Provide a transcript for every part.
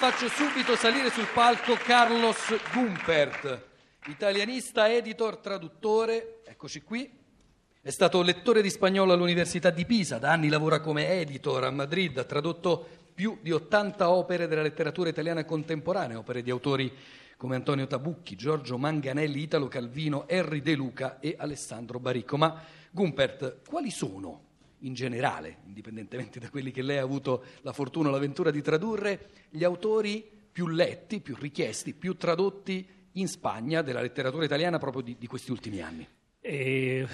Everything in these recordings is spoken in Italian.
Faccio subito salire sul palco Carlos Gumpert, italianista, editor, traduttore. Eccoci qui. È stato lettore di spagnolo all'Università di Pisa, da anni lavora come editor a Madrid, ha tradotto più di 80 opere della letteratura italiana contemporanea, opere di autori come Antonio Tabucchi, Giorgio Manganelli, Italo Calvino, Henry De Luca e Alessandro Baricco. Ma Gumpert, quali sono in generale, indipendentemente da quelli che lei ha avuto la fortuna o l'avventura di tradurre, gli autori più letti, più richiesti, più tradotti in Spagna della letteratura italiana proprio di, di questi ultimi anni? E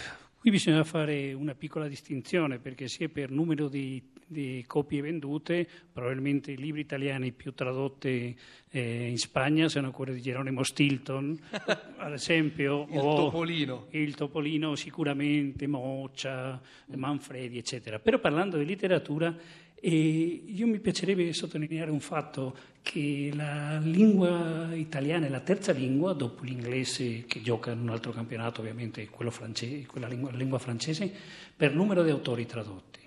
qui bisogna fare una piccola distinzione perché sia per numero di, di copie vendute, probabilmente i libri italiani più tradotti eh, in Spagna sono quelli di Geronimo Stilton, ad esempio, il Topolino. Il Topolino sicuramente, Moccia, Manfredi, eccetera. Però parlando di letteratura, eh, io mi piacerebbe sottolineare un fatto che la lingua italiana è la terza lingua, dopo l'inglese che gioca in un altro campionato, ovviamente francese, quella lingua, lingua francese, per numero di autori tradotti.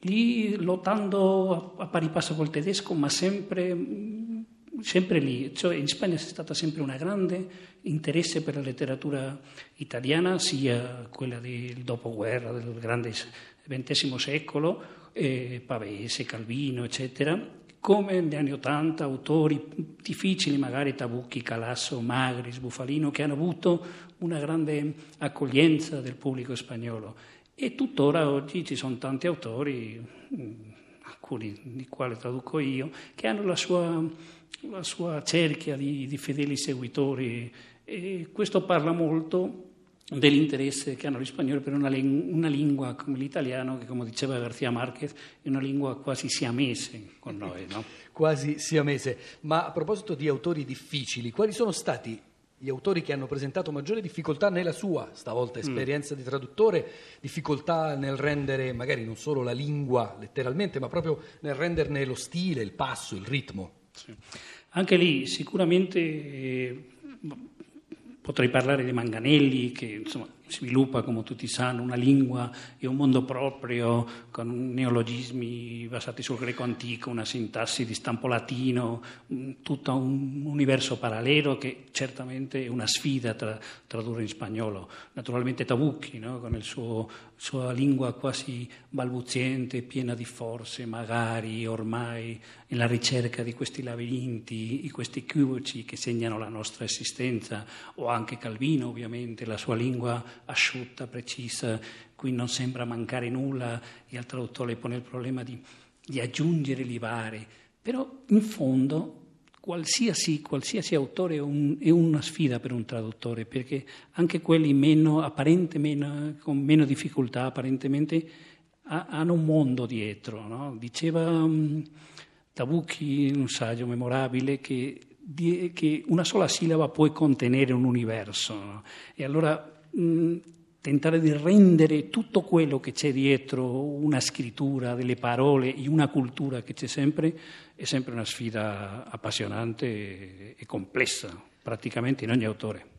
Lì lottando a pari passo col tedesco, ma sempre sempre lì, cioè in Spagna c'è stato sempre un grande interesse per la letteratura italiana, sia quella del dopoguerra, del grande XX secolo, eh, Pavese, Calvino, eccetera, come negli anni Ottanta autori difficili, magari Tabucchi, Calasso, Magris, Bufalino, che hanno avuto una grande accoglienza del pubblico spagnolo. E tuttora oggi ci sono tanti autori, mm, alcuni di quali traduco io, che hanno la sua la sua cerchia di, di fedeli seguitori e questo parla molto dell'interesse che hanno gli spagnoli per una, una, lingua come l'italiano, che come diceva García Márquez è una lingua quasi siamese con noi. No? quasi siamese. Ma a proposito di autori difficili, quali sono stati gli autori che hanno presentato maggiore difficoltà nella sua, stavolta, mm. esperienza mm. di traduttore, difficoltà nel rendere magari non solo la lingua letteralmente, ma proprio nel renderne lo stile, il passo, il ritmo? Sì. Anche lì sicuramente eh, potrei parlare di Manganelli che insomma, sviluppa, come tutti sanno, una lingua e un mondo proprio con neologismi basati sul greco antico, una sintassi di stampo latino, tutto un universo parallelo che certamente è una sfida tra tradurre in spagnolo. Naturalmente Tabucchi, no? con la sua lingua quasi balbuziente, piena di forze, magari ormai nella ricerca di questi labirinti, di questi equivoci che segnano la nostra esistenza, o anche Calvino ovviamente, la sua lingua asciutta, precisa, qui non sembra mancare nulla e al traduttore pone il problema di, di aggiungere livare, però in fondo qualsiasi, qualsiasi autore è, un, è, una sfida per un traduttore, perché anche quelli meno, meno, con meno difficoltà apparentemente ha, hanno un mondo dietro. No? Diceva um, Tabucchi in un saggio memorabile che, che, una sola sillaba può contenere un universo. No? E allora mh, tentare di rendere tutto quello che c'è dietro una scrittura, delle parole e una cultura che c'è sempre, è sempre una sfida appassionante e complessa, praticamente in ogni autore.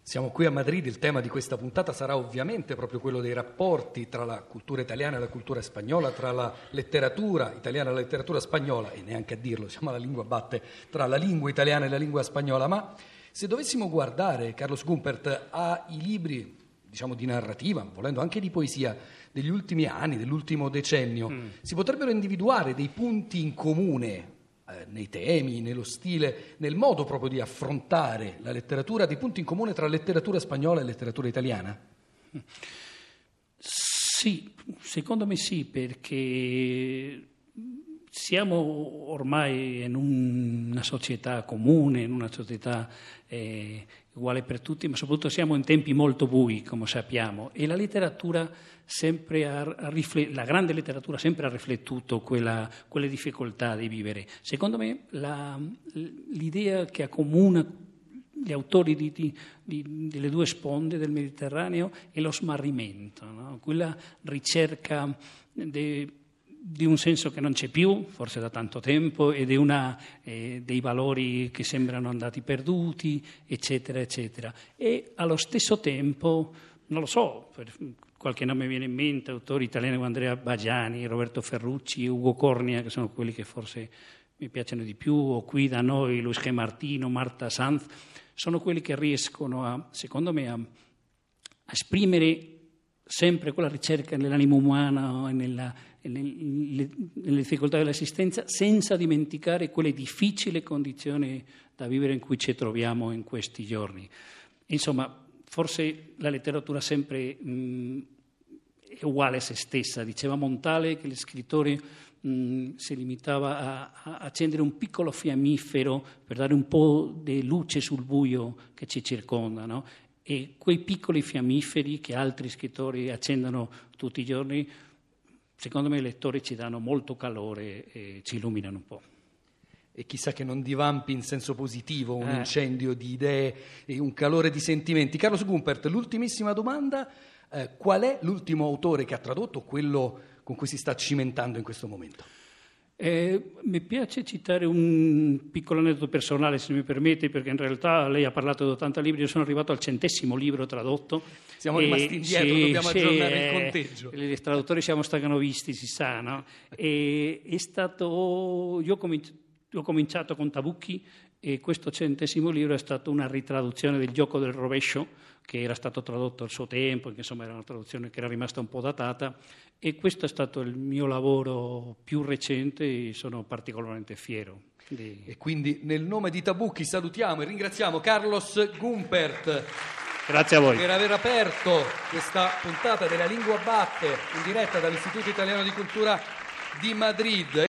Siamo qui a Madrid, il tema di questa puntata sarà ovviamente proprio quello dei rapporti tra la cultura italiana e la cultura spagnola, tra la letteratura italiana e la letteratura spagnola, e neanche a dirlo, siamo alla lingua batte, tra la lingua italiana e la lingua spagnola, ma se dovessimo guardare, Carlos Gumpert, ai libri diciamo, di narrativa, volendo anche di poesia, degli ultimi anni, dell'ultimo decennio, mm. si potrebbero individuare dei punti in comune eh, nei temi, nello stile, nel modo proprio di affrontare la letteratura, dei punti in comune tra letteratura spagnola e letteratura italiana? Sì, secondo me sì, perché siamo ormai in una società comune, in una società eh, uguale per tutti, ma soprattutto siamo in tempi molto bui, come sappiamo, e la letteratura sempre ha, rifle- la grande letteratura sempre ha riflettuto quella, quelle difficoltà di vivere. Secondo me la, l'idea che accomuna gli autori di, di, di, delle due sponde del Mediterraneo è lo smarrimento, no? quella ricerca de, di un senso che non c'è più, forse da tanto tempo, e una, eh, dei valori che sembrano andati perduti, eccetera, eccetera. E allo stesso tempo, non lo so, qualche nome viene in mente, autori italiani come Andrea Bagiani, Roberto Ferrucci, Ugo Cornia, che sono quelli che forse mi piacciono di più, o qui da noi Luis G. Martino, Marta Sanz, sono quelli che riescono, a, secondo me, a, a esprimere sempre quella ricerca nell'animo umano e nella, nelle, difficoltà dell'esistenza, senza dimenticare quelle difficili condizioni da vivere in cui ci troviamo in questi giorni. Insomma, forse la letteratura sempre mh, è uguale a se stessa. Diceva Montale che lo scrittore si limitava a, a, accendere un piccolo fiammifero per dare un po' di luce sul buio che ci circonda. No? E quei piccoli fiammiferi che altri scrittori accendono tutti i giorni, secondo me i lettori ci danno molto calore e ci illuminano un po' e chissà che non divampi in senso positivo un eh. incendio di idee e un calore di sentimenti. Carlos Gumpert, l'ultimissima domanda, eh, qual è l'ultimo autore che ha tradotto quello con cui si sta cimentando in questo momento? Eh, mi piace citare un piccolo aneddoto personale, se mi permette, perché in realtà lei ha parlato di 80 libri, io sono arrivato al centesimo libro tradotto. Siamo rimasti indietro, sì, dobbiamo sì, aggiornare il eh, conteggio. I traduttori siamo stacanovisti, si sa, no? E, è stato... Io ho cominciato con Tabucchi e questo centesimo libro è stato una ritraduzione del gioco del rovescio che era stato tradotto al suo tempo, che insomma era una traduzione che era rimasta un po' datata e questo è stato il mio lavoro più recente e sono particolarmente fiero. Di... E quindi nel nome di Tabucchi salutiamo e ringraziamo Carlos Gumpert. Grazie a voi. Per aver aperto questa puntata della Lingua Batte in diretta dall'Istituto Italiano di Cultura di Madrid.